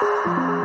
Música